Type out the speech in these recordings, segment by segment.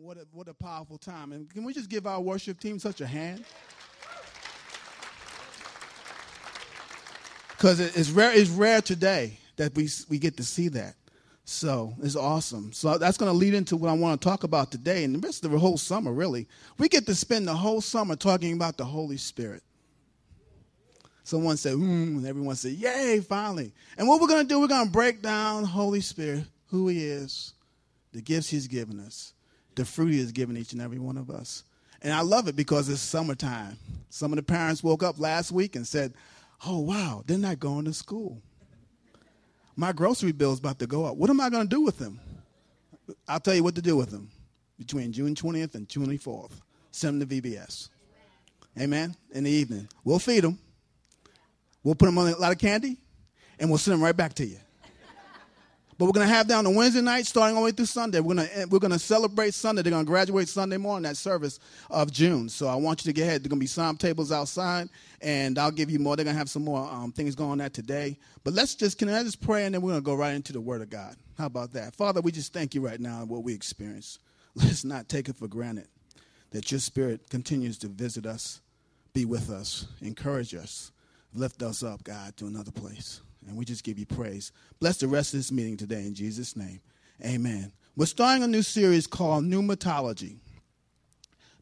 what a, what a powerful time. And can we just give our worship team such a hand? Because it's rare, it's rare today that we, we get to see that. So it's awesome. So that's going to lead into what I want to talk about today and the rest of the whole summer, really. We get to spend the whole summer talking about the Holy Spirit. Someone said, hmm, and everyone said, yay, finally. And what we're going to do, we're going to break down Holy Spirit, who he is, the gifts he's given us, the fruit he has given each and every one of us. And I love it because it's summertime. Some of the parents woke up last week and said, oh, wow, they're not going to school. My grocery bill's about to go up. What am I going to do with them? I'll tell you what to do with them between June 20th and 24th. Send them to VBS. Amen. In the evening. We'll feed them. We'll put them on a lot of candy, and we'll send them right back to you. But we're going to have down on Wednesday night, starting all the way through Sunday. We're going to we're going to celebrate Sunday. They're going to graduate Sunday morning that service of June. So I want you to get ahead. There's going to be some tables outside, and I'll give you more. They're going to have some more um, things going on that today. But let's just can I just pray, and then we're going to go right into the Word of God. How about that, Father? We just thank you right now and what we experience. Let's not take it for granted that your Spirit continues to visit us, be with us, encourage us, lift us up, God, to another place. And we just give you praise. Bless the rest of this meeting today in Jesus' name. Amen. We're starting a new series called Pneumatology.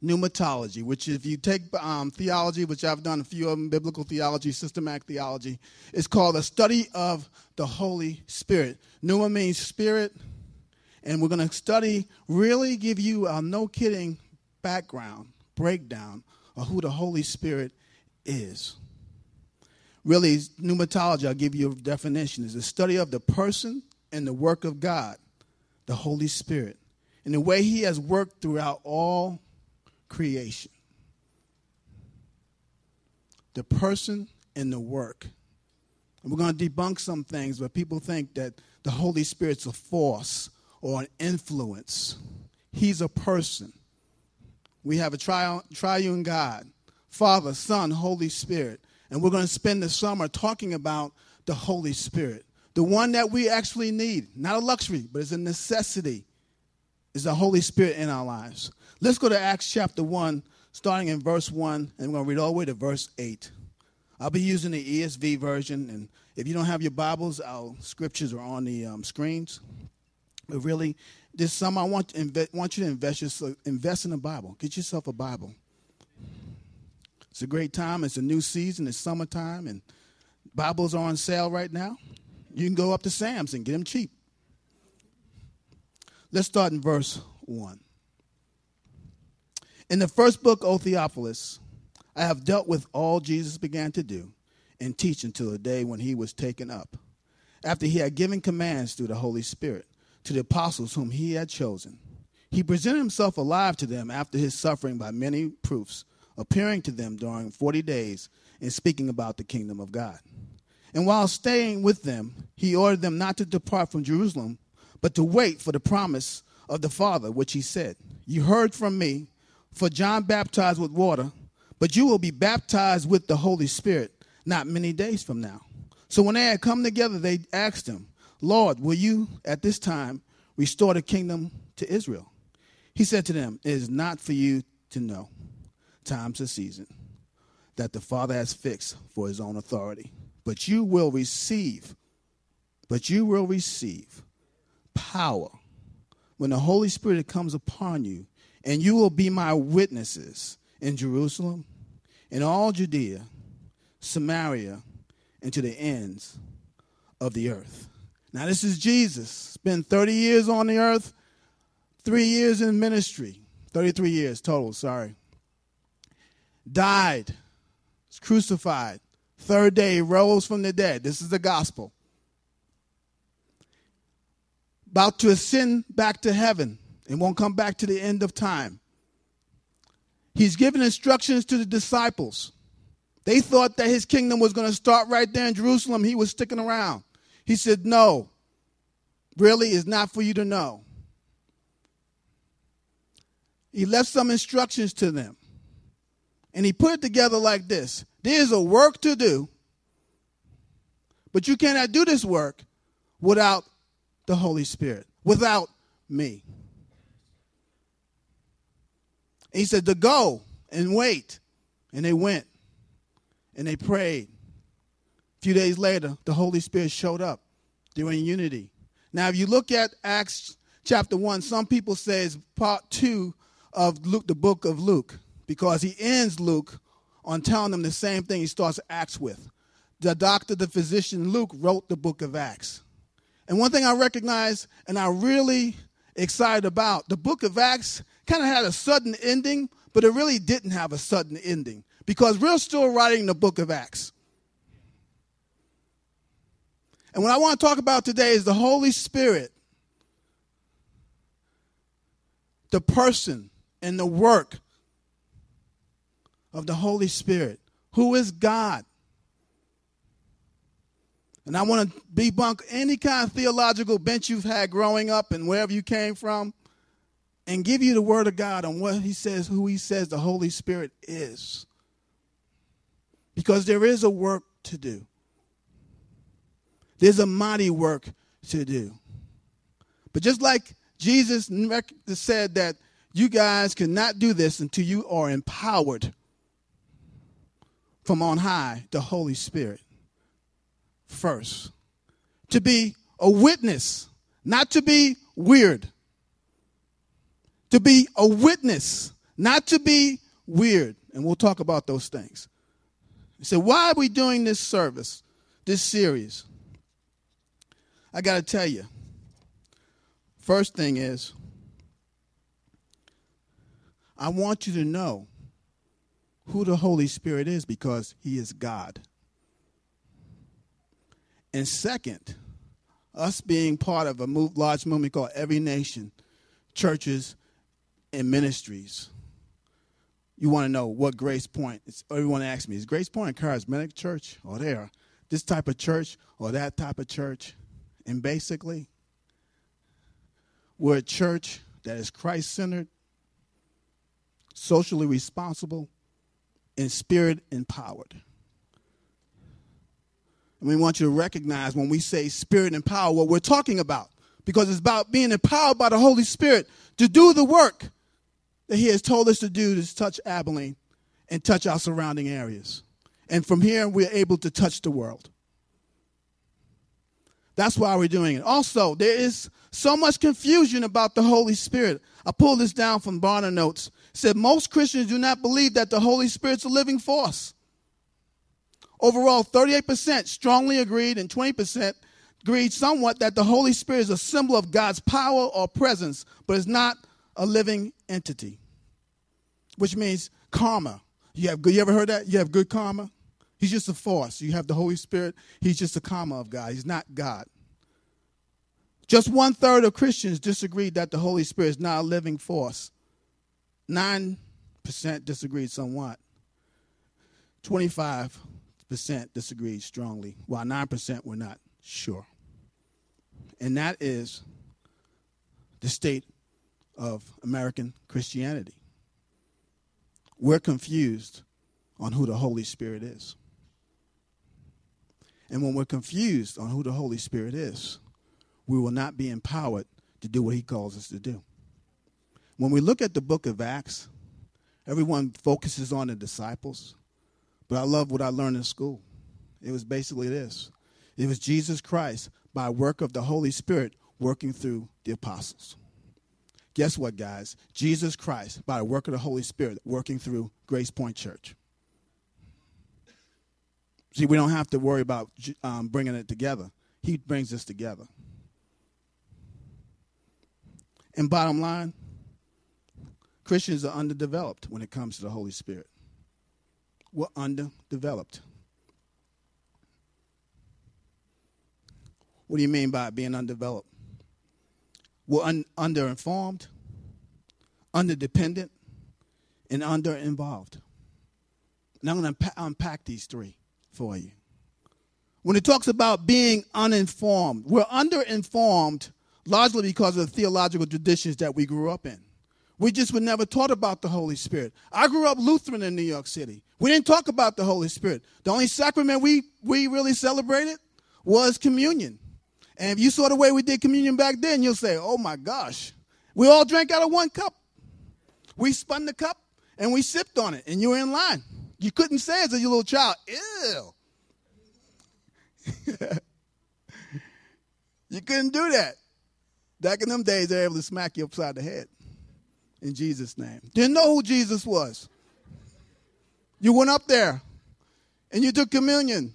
Pneumatology, which if you take um, theology, which I've done a few of them, biblical theology, systematic theology, is called a study of the Holy Spirit. Pneuma means spirit, and we're going to study, really give you a no kidding background, breakdown of who the Holy Spirit is really pneumatology i'll give you a definition is the study of the person and the work of god the holy spirit and the way he has worked throughout all creation. The person and the work. And we're going to debunk some things but people think that the holy spirit's a force or an influence. He's a person. We have a tri- triune god father son holy spirit and we're going to spend the summer talking about the Holy Spirit, the one that we actually need, not a luxury, but it's a necessity, is the Holy Spirit in our lives. Let's go to Acts chapter 1, starting in verse 1, and we're going to read all the way to verse 8. I'll be using the ESV version, and if you don't have your Bibles, our scriptures are on the um, screens. But really, this summer, I want, inve- want you to invest, yourself, invest in the Bible. Get yourself a Bible. It's a great time. It's a new season. It's summertime, and Bibles are on sale right now. You can go up to Sam's and get them cheap. Let's start in verse 1. In the first book, O Theophilus, I have dealt with all Jesus began to do and teach until the day when he was taken up, after he had given commands through the Holy Spirit to the apostles whom he had chosen. He presented himself alive to them after his suffering by many proofs appearing to them during 40 days and speaking about the kingdom of God. And while staying with them, he ordered them not to depart from Jerusalem, but to wait for the promise of the Father, which he said, You heard from me, for John baptized with water, but you will be baptized with the Holy Spirit not many days from now. So when they had come together, they asked him, Lord, will you at this time restore the kingdom to Israel? He said to them, It is not for you to know times a season that the Father has fixed for his own authority. But you will receive, but you will receive power when the Holy Spirit comes upon you, and you will be my witnesses in Jerusalem, in all Judea, Samaria, and to the ends of the earth. Now, this is Jesus. Spent 30 years on the earth, three years in ministry, 33 years total, sorry died, was crucified, third day rose from the dead. This is the gospel. About to ascend back to heaven and won't come back to the end of time. He's given instructions to the disciples. They thought that his kingdom was going to start right there in Jerusalem. He was sticking around. He said, No, really, it's not for you to know. He left some instructions to them. And he put it together like this There's a work to do, but you cannot do this work without the Holy Spirit, without me. And he said to go and wait. And they went and they prayed. A few days later, the Holy Spirit showed up. In unity. Now, if you look at Acts chapter 1, some people say it's part 2 of Luke, the book of Luke, because he ends Luke on telling them the same thing he starts Acts with. The doctor, the physician, Luke, wrote the book of Acts. And one thing I recognize and I really excited about, the book of Acts kind of had a sudden ending, but it really didn't have a sudden ending because we're still writing the book of Acts. And what I want to talk about today is the Holy Spirit, the person and the work of the Holy Spirit, who is God. And I want to debunk any kind of theological bench you've had growing up and wherever you came from and give you the word of God on what he says, who he says the Holy Spirit is. Because there is a work to do. There's a mighty work to do. But just like Jesus said that you guys cannot do this until you are empowered from on high, the Holy Spirit, first. To be a witness, not to be weird. To be a witness, not to be weird. And we'll talk about those things. So, why are we doing this service, this series? I got to tell you. First thing is, I want you to know who the Holy Spirit is because he is God. And second, us being part of a move, large movement called Every Nation, churches and ministries. You want to know what Grace Point is. Everyone asks me, is Grace Point a charismatic church? Oh, or there? this type of church or that type of church? And basically, we're a church that is Christ centered, socially responsible, and spirit empowered. And we want you to recognize when we say spirit and power what we're talking about, because it's about being empowered by the Holy Spirit to do the work that He has told us to do to touch Abilene and touch our surrounding areas. And from here, we're able to touch the world. That's why we're doing it. Also, there is so much confusion about the Holy Spirit. I pulled this down from Barna Notes. Said most Christians do not believe that the Holy Spirit's a living force. Overall, 38% strongly agreed and 20% agreed somewhat that the Holy Spirit is a symbol of God's power or presence, but is not a living entity. Which means karma. You have you ever heard that? You have good karma? He's just a force. You have the Holy Spirit. He's just a karma of God. He's not God. Just one third of Christians disagreed that the Holy Spirit is not a living force. Nine percent disagreed somewhat. Twenty-five percent disagreed strongly, while nine percent were not sure. And that is the state of American Christianity. We're confused on who the Holy Spirit is. And when we're confused on who the Holy Spirit is, we will not be empowered to do what he calls us to do. When we look at the book of Acts, everyone focuses on the disciples, but I love what I learned in school. It was basically this it was Jesus Christ by work of the Holy Spirit working through the apostles. Guess what, guys? Jesus Christ by work of the Holy Spirit working through Grace Point Church. See, we don't have to worry about um, bringing it together. He brings us together. And bottom line, Christians are underdeveloped when it comes to the Holy Spirit. We're underdeveloped. What do you mean by being undeveloped? We're un- underinformed, underdependent, and underinvolved. And I'm going to unpack these three for you. When it talks about being uninformed, we're underinformed largely because of the theological traditions that we grew up in. We just were never taught about the Holy Spirit. I grew up Lutheran in New York City. We didn't talk about the Holy Spirit. The only sacrament we, we really celebrated was communion. And if you saw the way we did communion back then, you'll say, oh my gosh, we all drank out of one cup. We spun the cup and we sipped on it, and you were in line. You couldn't say as a little child, ew. you couldn't do that. Back in them days, they were able to smack you upside the head in Jesus' name. Didn't know who Jesus was. You went up there and you took communion.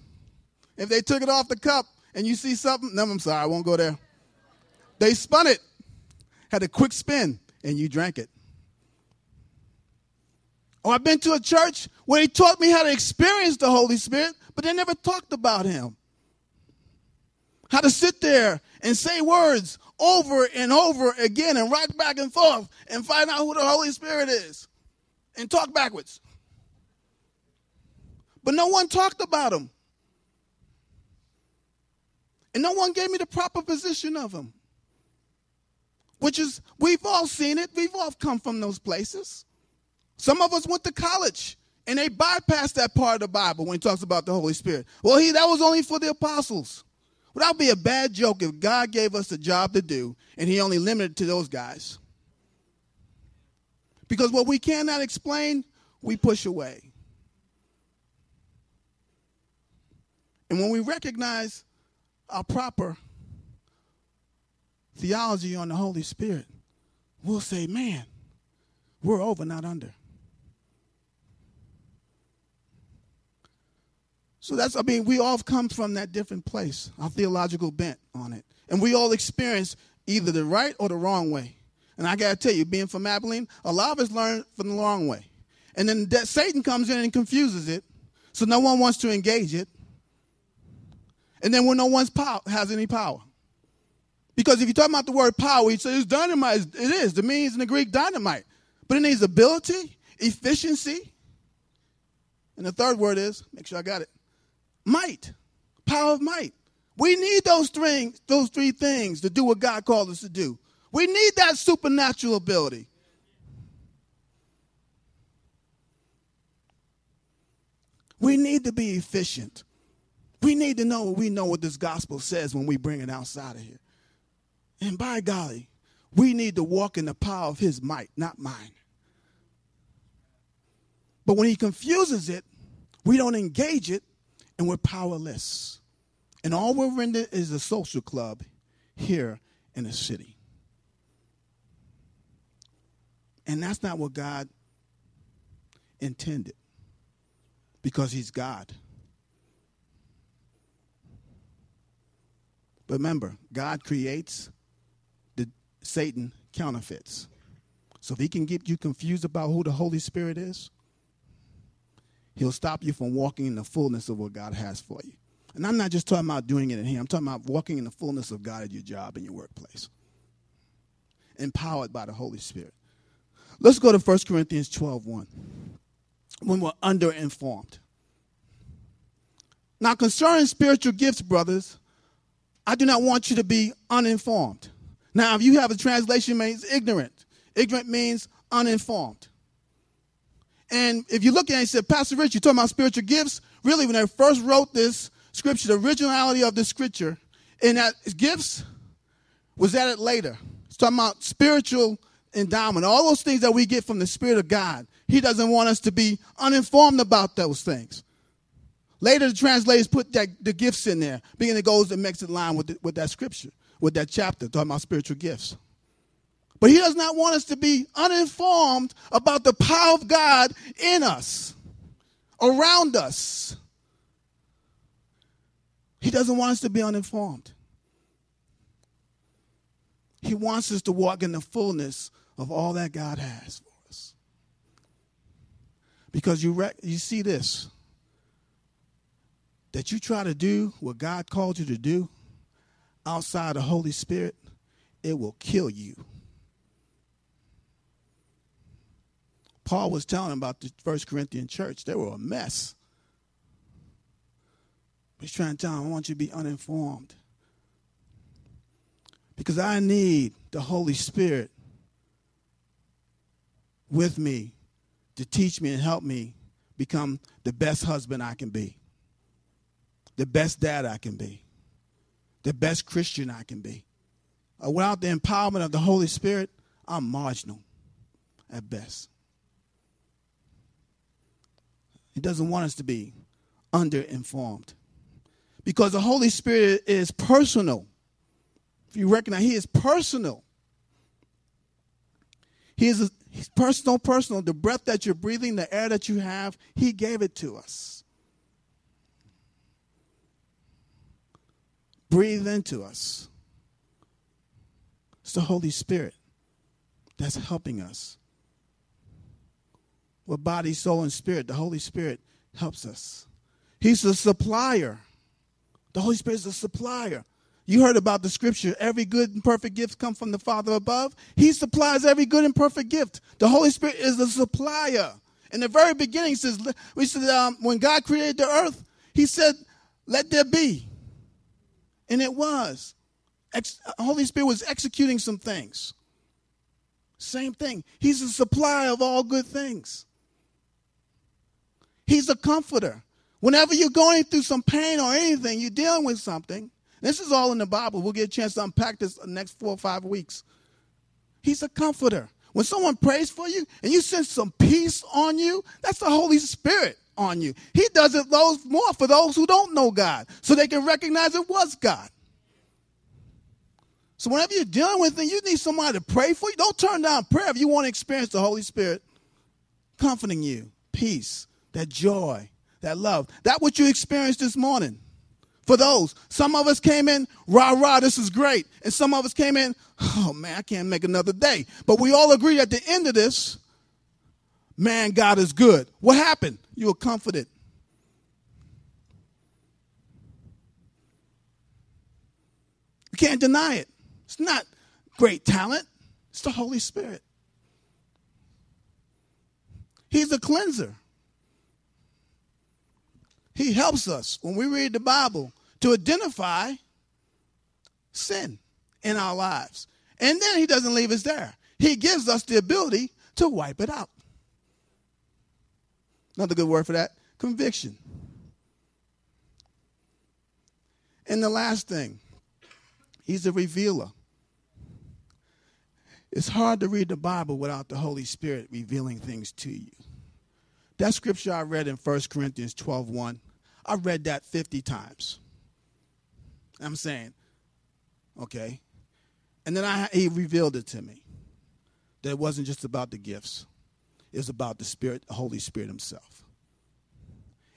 If they took it off the cup and you see something, no, I'm sorry, I won't go there. They spun it, had a quick spin, and you drank it. Or oh, I've been to a church where he taught me how to experience the Holy Spirit, but they never talked about him. How to sit there and say words over and over again and rock back and forth and find out who the Holy Spirit is and talk backwards. But no one talked about him. And no one gave me the proper position of him. Which is, we've all seen it. We've all come from those places. Some of us went to college and they bypassed that part of the Bible when he talks about the Holy Spirit. Well, he, that was only for the apostles. Well, that would be a bad joke if God gave us a job to do and he only limited to those guys. Because what we cannot explain, we push away. And when we recognize our proper theology on the Holy Spirit, we'll say, man, we're over, not under. So that's, I mean, we all come from that different place, our theological bent on it. And we all experience either the right or the wrong way. And I got to tell you, being from Abilene, a lot of us learn from the wrong way. And then that Satan comes in and confuses it, so no one wants to engage it and then when no one's power has any power. Because if you talk about the word power, he says it's dynamite. It is. The means in the Greek dynamite. But it needs ability, efficiency. And the third word is, make sure I got it, might. Power of might. We need those three, those three things to do what God called us to do. We need that supernatural ability. We need to be efficient. We need to know we know what this gospel says when we bring it outside of here. And by golly, we need to walk in the power of his might, not mine. But when he confuses it, we don't engage it and we're powerless. And all we're rendered is a social club here in the city. And that's not what God intended because he's God. But remember, God creates, the Satan counterfeits. So if he can get you confused about who the Holy Spirit is, he'll stop you from walking in the fullness of what God has for you. And I'm not just talking about doing it in here. I'm talking about walking in the fullness of God at your job and your workplace. Empowered by the Holy Spirit. Let's go to 1 Corinthians 12 1. When we're underinformed. Now, concerning spiritual gifts, brothers, I do not want you to be uninformed. Now, if you have a translation means ignorant. Ignorant means uninformed. And if you look at it he said, Pastor Rich, you're talking about spiritual gifts. Really, when I first wrote this scripture, the originality of the scripture, and that gifts was added later. It's talking about spiritual endowment, all those things that we get from the Spirit of God. He doesn't want us to be uninformed about those things. Later, the translators put that, the gifts in there, because it goes and makes it line with, the, with that scripture, with that chapter, talking about spiritual gifts. But he does not want us to be uninformed about the power of God in us, around us. He doesn't want us to be uninformed. He wants us to walk in the fullness of all that God has for us. Because you, you see this that you try to do what God called you to do outside the Holy Spirit, it will kill you. Paul was telling about the First Corinthian church. They were a mess. He's trying to tell them, I want you to be uninformed. Because I need the Holy Spirit with me to teach me and help me become the best husband I can be the best dad I can be, the best Christian I can be. Uh, without the empowerment of the Holy Spirit, I'm marginal at best. He doesn't want us to be underinformed. Because the Holy Spirit is personal. If you recognize, He is personal. He is a, he's personal, personal. The breath that you're breathing, the air that you have, He gave it to us. Breathe into us. It's the Holy Spirit that's helping us. With body, soul, and spirit, the Holy Spirit helps us. He's the supplier. The Holy Spirit is the supplier. You heard about the scripture every good and perfect gift comes from the Father above. He supplies every good and perfect gift. The Holy Spirit is the supplier. In the very beginning, says we said um, when God created the earth, He said, "Let there be," and it was. Ex- Holy Spirit was executing some things. Same thing. He's the supplier of all good things. He's a comforter. Whenever you're going through some pain or anything, you're dealing with something. This is all in the Bible. We'll get a chance to unpack this next four or five weeks. He's a comforter. When someone prays for you and you sense some peace on you, that's the Holy Spirit on you. He does it those more for those who don't know God, so they can recognize it was God. So whenever you're dealing with it, you need somebody to pray for you. Don't turn down prayer if you want to experience the Holy Spirit comforting you, peace, that joy, that love. That what you experienced this morning. For those, some of us came in, rah, rah, this is great. And some of us came in, oh man, I can't make another day. But we all agreed at the end of this, man, God is good. What happened? You were comforted. You can't deny it. It's not great talent, it's the Holy Spirit. He's a cleanser. He helps us when we read the Bible to identify sin in our lives. And then he doesn't leave us there. He gives us the ability to wipe it out. Another good word for that conviction. And the last thing, he's a revealer. It's hard to read the Bible without the Holy Spirit revealing things to you. That scripture I read in 1 Corinthians 12 1, I read that 50 times. I'm saying, okay. And then I, he revealed it to me that it wasn't just about the gifts, it was about the Spirit, the Holy Spirit Himself.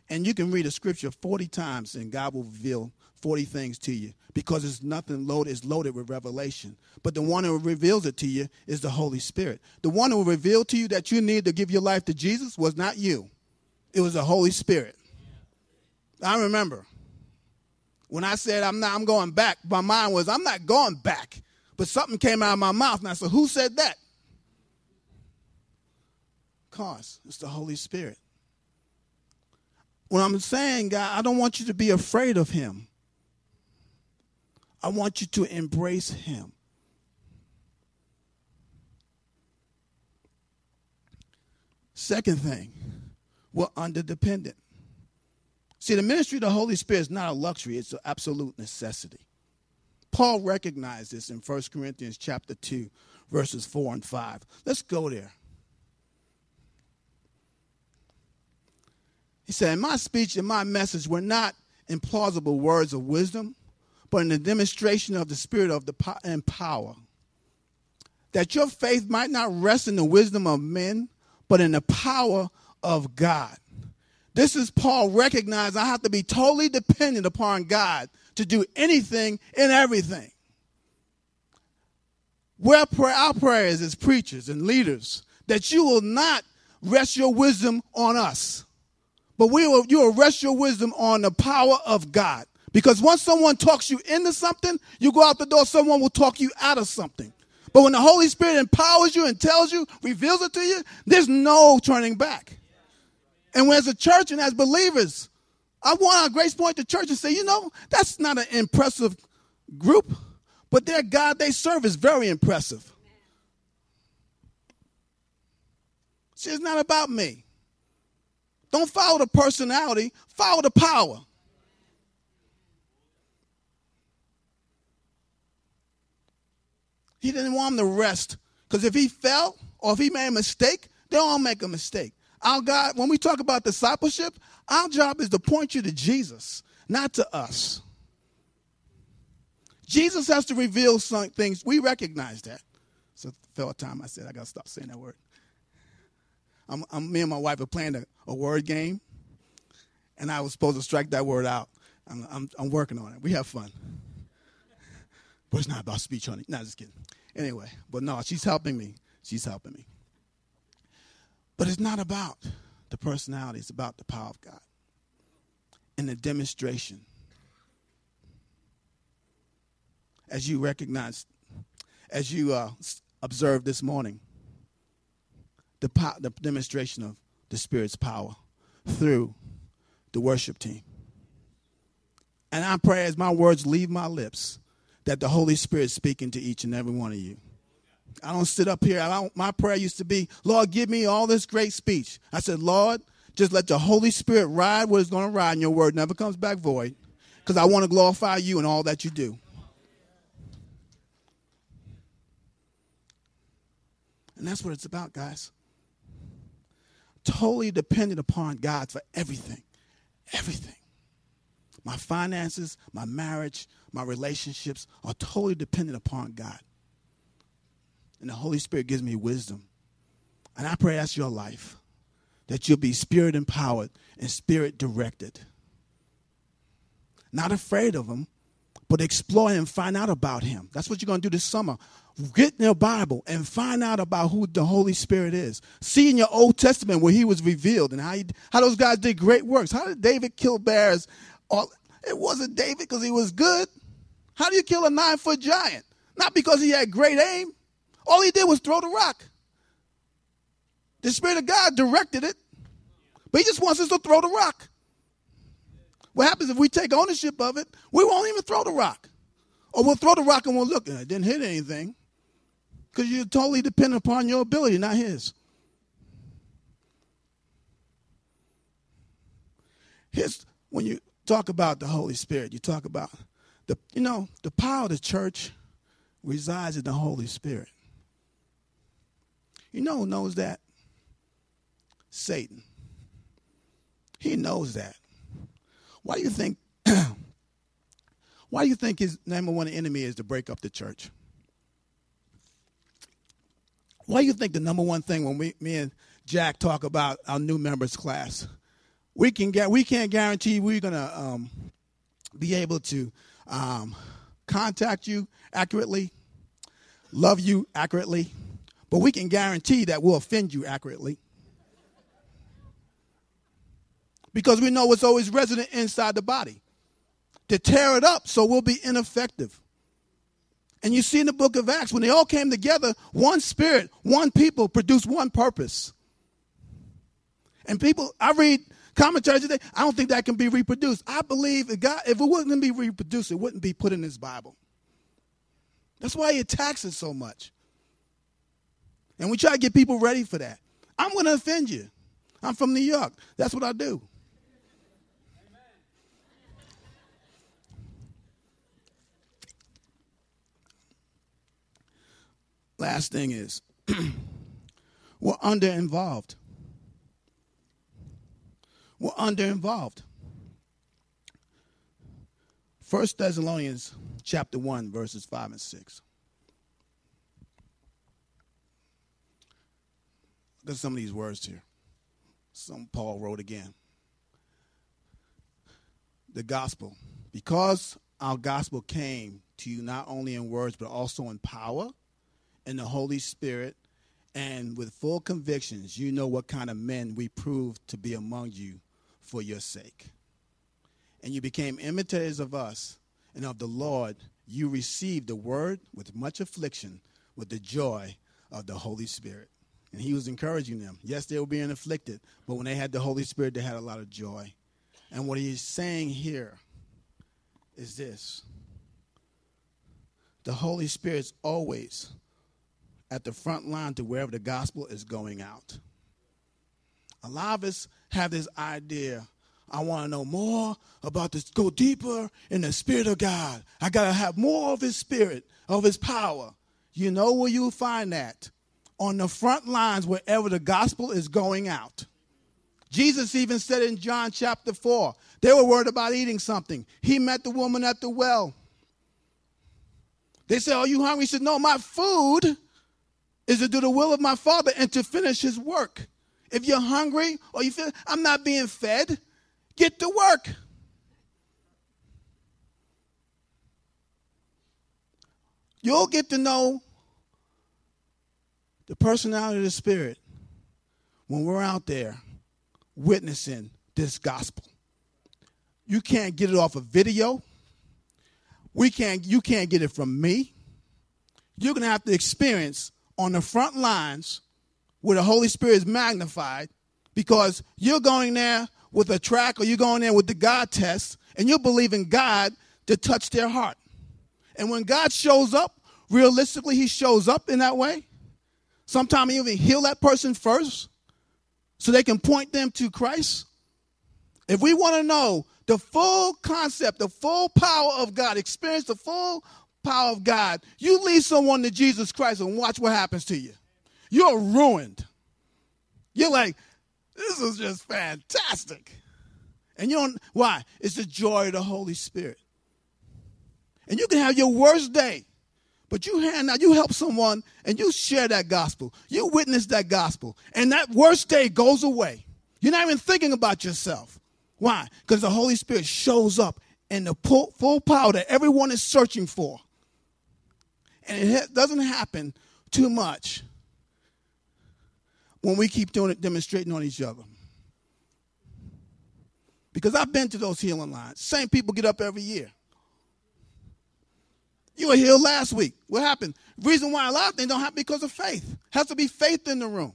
And you can read a scripture 40 times and God will reveal 40 things to you because it's nothing loaded, it's loaded with revelation. But the one who reveals it to you is the Holy Spirit. The one who revealed to you that you need to give your life to Jesus was not you, it was the Holy Spirit. I remember when I said I'm not I'm going back, my mind was I'm not going back. But something came out of my mouth and I said, Who said that? Cause it's the Holy Spirit. When I'm saying, God, I don't want you to be afraid of him. I want you to embrace him. Second thing, we're underdependent. See, the ministry of the Holy Spirit is not a luxury, it's an absolute necessity. Paul recognized this in 1 Corinthians chapter 2, verses 4 and 5. Let's go there. He said, In my speech and my message were not implausible words of wisdom, but in the demonstration of the Spirit of the po- and power. That your faith might not rest in the wisdom of men, but in the power of God. This is Paul recognizing I have to be totally dependent upon God to do anything and everything. Where our prayers as preachers and leaders that you will not rest your wisdom on us, but we will, you will rest your wisdom on the power of God. Because once someone talks you into something, you go out the door, someone will talk you out of something. But when the Holy Spirit empowers you and tells you, reveals it to you, there's no turning back. And as a church and as believers, I want our Grace Point the church and say, you know, that's not an impressive group, but their God they serve is very impressive. See, it's not about me. Don't follow the personality, follow the power. He didn't want him to rest because if he fell or if he made a mistake, they all make a mistake. Our God, when we talk about discipleship, our job is to point you to Jesus, not to us. Jesus has to reveal some things. We recognize that. So, fell time I said I got to stop saying that word. I'm, I'm, me and my wife are playing a, a, word game, and I was supposed to strike that word out. I'm, I'm, I'm working on it. We have fun. But it's not about speech, honey. No, just kidding. Anyway, but no, she's helping me. She's helping me. But it's not about the personality, it's about the power of God and the demonstration. As you recognize, as you uh, observed this morning, the, po- the demonstration of the Spirit's power through the worship team. And I pray as my words leave my lips that the Holy Spirit is speaking to each and every one of you. I don't sit up here. my prayer used to be, Lord, give me all this great speech. I said, Lord, just let the Holy Spirit ride where it's going to ride, and your word never comes back void, because I want to glorify you in all that you do. And that's what it's about, guys. Totally dependent upon God for everything. Everything. My finances, my marriage, my relationships are totally dependent upon God. And the Holy Spirit gives me wisdom. And I pray that's your life, that you'll be spirit empowered and spirit directed. Not afraid of Him, but explore and find out about Him. That's what you're going to do this summer. Get in your Bible and find out about who the Holy Spirit is. See in your Old Testament where He was revealed and how, he, how those guys did great works. How did David kill bears? It wasn't David because he was good. How do you kill a nine foot giant? Not because he had great aim. All he did was throw the rock. The Spirit of God directed it, but He just wants us to throw the rock. What happens if we take ownership of it? We won't even throw the rock. Or we'll throw the rock and we'll look, and it didn't hit anything. Because you're totally dependent upon your ability, not His. His when you talk about the Holy Spirit, you talk about the, you know, the power of the church resides in the Holy Spirit. You know who knows that? Satan. He knows that. Why do you think why do you think his number one enemy is to break up the church? Why do you think the number one thing when we me and Jack talk about our new members class? We can get we can't guarantee we're gonna um, be able to um, contact you accurately, love you accurately, but we can guarantee that we'll offend you accurately. Because we know it's always resident inside the body. To tear it up so we'll be ineffective. And you see in the book of Acts, when they all came together, one spirit, one people produced one purpose. And people, I read commentaries today, I don't think that can be reproduced. I believe if, God, if it gonna be reproduced, it wouldn't be put in his Bible. That's why he attacks it so much. And we try to get people ready for that. I'm going to offend you. I'm from New York. That's what I do. Last thing is, we're under involved. We're under involved. First Thessalonians chapter 1, verses 5 and 6. Look at some of these words here. Some Paul wrote again. The gospel. Because our gospel came to you not only in words, but also in power, in the Holy Spirit, and with full convictions, you know what kind of men we proved to be among you for your sake. And you became imitators of us and of the Lord. You received the word with much affliction, with the joy of the Holy Spirit. And he was encouraging them. Yes, they were being afflicted, but when they had the Holy Spirit, they had a lot of joy. And what he's saying here is this the Holy Spirit's always at the front line to wherever the gospel is going out. A lot of us have this idea I want to know more about this, go deeper in the Spirit of God. I got to have more of His Spirit, of His power. You know where you'll find that? on the front lines wherever the gospel is going out. Jesus even said in John chapter 4, they were worried about eating something. He met the woman at the well. They said, Are you hungry? He said, No, my food is to do the will of my Father and to finish his work. If you're hungry or you feel, I'm not being fed, get to work. You'll get to know the personality of the Spirit when we're out there witnessing this gospel. You can't get it off a of video. We can't, you can't get it from me. You're going to have to experience on the front lines where the Holy Spirit is magnified because you're going there with a track or you're going there with the God test and you're believing God to touch their heart. And when God shows up, realistically, He shows up in that way. Sometimes He even heal that person first so they can point them to Christ. If we want to know the full concept, the full power of God, experience the full power of God, you lead someone to Jesus Christ and watch what happens to you. You're ruined. You're like, this is just fantastic. And you don't, why? It's the joy of the Holy Spirit. And you can have your worst day, but you hand out, you help someone and you share that gospel. You witness that gospel. And that worst day goes away. You're not even thinking about yourself. Why? Because the Holy Spirit shows up in the full power that everyone is searching for. And it doesn't happen too much when we keep doing it, demonstrating on each other. Because I've been to those healing lines. Same people get up every year. You were healed last week. What happened? Reason why a lot of things don't happen because of faith. Has to be faith in the room.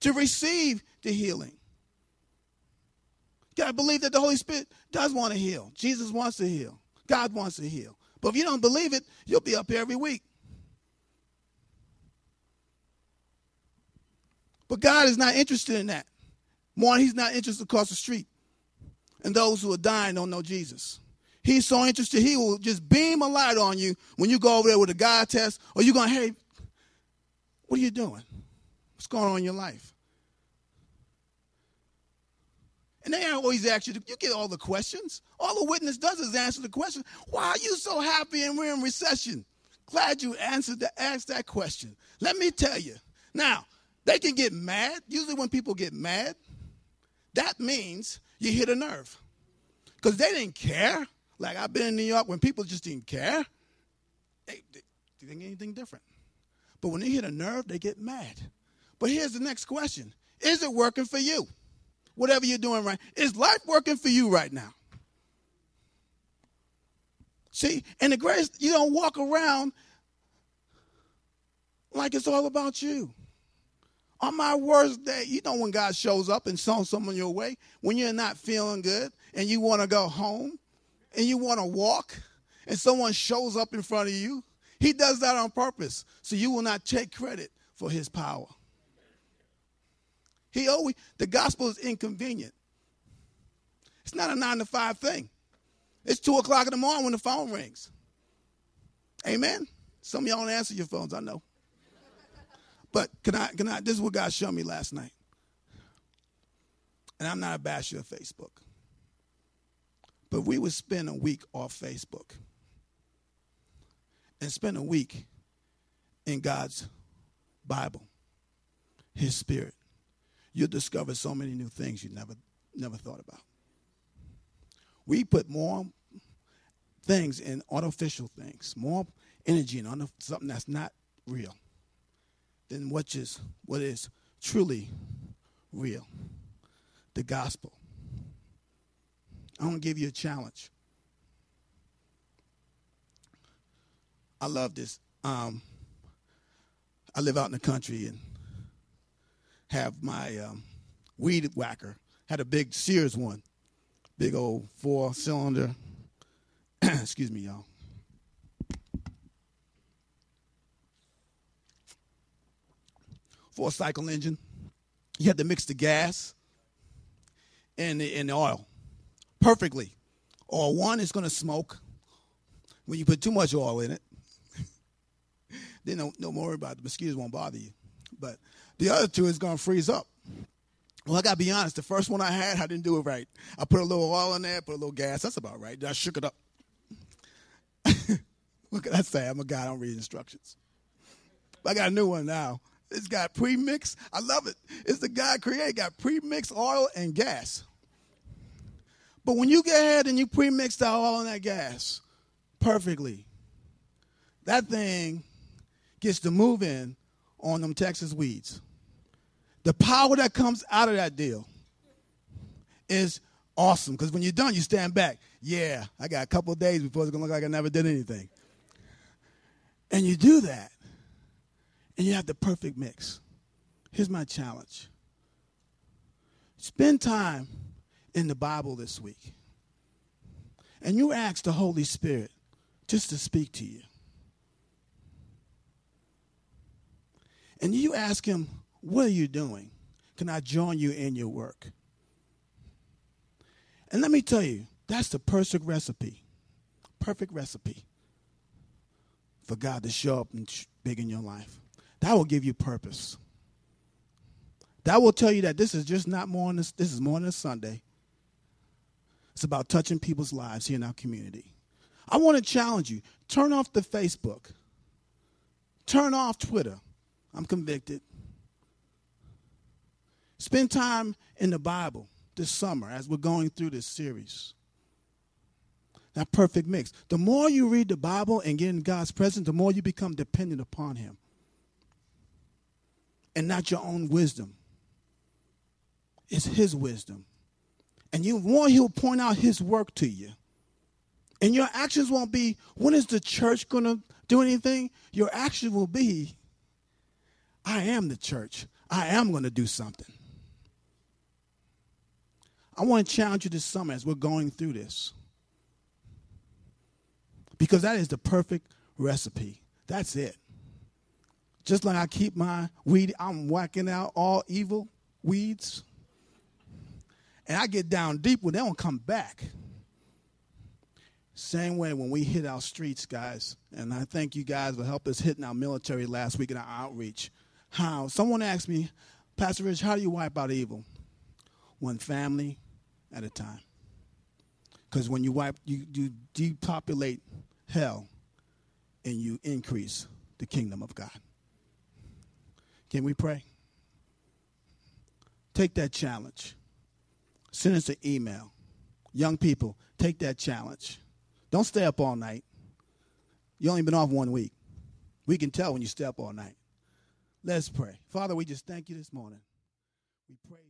To receive the healing. You gotta believe that the Holy Spirit does want to heal. Jesus wants to heal. God wants to heal. But if you don't believe it, you'll be up here every week. But God is not interested in that. More, He's not interested across the street. And those who are dying don't know Jesus. He's so interested, He will just beam a light on you when you go over there with a God test, or you're going, hey, what are you doing? What's going on in your life? And they always ask you, you get all the questions. All the witness does is answer the question. Why are you so happy and we're in recession? Glad you answered the asked that question. Let me tell you. Now, they can get mad. Usually when people get mad, that means you hit a nerve. Because they didn't care. Like I've been in New York when people just didn't care. They, they, think anything different. But when they hit a nerve, they get mad. But here's the next question. Is it working for you? whatever you're doing right. Is life working for you right now? See, and the greatest, you don't walk around like it's all about you. On my worst day, you know when God shows up and sends someone your way, when you're not feeling good and you want to go home and you want to walk and someone shows up in front of you, he does that on purpose so you will not take credit for his power. He always, the gospel is inconvenient. It's not a nine to five thing. It's two o'clock in the morning when the phone rings. Amen. Some of y'all don't answer your phones, I know. But can I, can I, this is what God showed me last night. And I'm not a basher of Facebook. But we would spend a week off Facebook and spend a week in God's Bible, His Spirit you'll discover so many new things you never never thought about. We put more things in artificial things, more energy in something that's not real than what is what is truly real. The gospel. I want to give you a challenge. I love this. Um, I live out in the country and have my um, weed whacker. Had a big Sears one, big old four cylinder. Excuse me, y'all. Four cycle engine. You had to mix the gas and the, and the oil perfectly. Or one is going to smoke when you put too much oil in it. then don't, don't worry about it. The mosquitoes won't bother you. but the other two is going to freeze up. Well, I got to be honest. The first one I had, I didn't do it right. I put a little oil in there, put a little gas. That's about right. I shook it up. what can I say? I'm a guy. I don't read instructions. I got a new one now. It's got pre-mix. I love it. It's the guy created. Got pre-mixed oil and gas. But when you get ahead and you pre-mix that oil and that gas perfectly, that thing gets to move in on them Texas weeds. The power that comes out of that deal is awesome because when you're done, you stand back. Yeah, I got a couple days before it's to look like I never did anything. And you do that, and you have the perfect mix. Here's my challenge spend time in the Bible this week, and you ask the Holy Spirit just to speak to you. And you ask Him, What are you doing? Can I join you in your work? And let me tell you, that's the perfect recipe. Perfect recipe for God to show up and big in your life. That will give you purpose. That will tell you that this is just not more than this, this is more than a Sunday. It's about touching people's lives here in our community. I want to challenge you. Turn off the Facebook. Turn off Twitter. I'm convicted. Spend time in the Bible this summer as we're going through this series. That perfect mix. The more you read the Bible and get in God's presence, the more you become dependent upon Him and not your own wisdom. It's His wisdom. And you want He'll point out His work to you. And your actions won't be, when is the church going to do anything? Your action will be, I am the church. I am going to do something. I want to challenge you this summer as we're going through this. Because that is the perfect recipe. That's it. Just like I keep my weed, I'm whacking out all evil weeds. And I get down deep when they don't come back. Same way when we hit our streets, guys, and I thank you guys for helping us hitting our military last week in our outreach. How someone asked me, Pastor Rich, how do you wipe out evil? One family at a time. Because when you wipe, you, you depopulate hell and you increase the kingdom of God. Can we pray? Take that challenge. Send us an email. Young people, take that challenge. Don't stay up all night. You only been off one week. We can tell when you stay up all night. Let's pray. Father, we just thank you this morning. We praise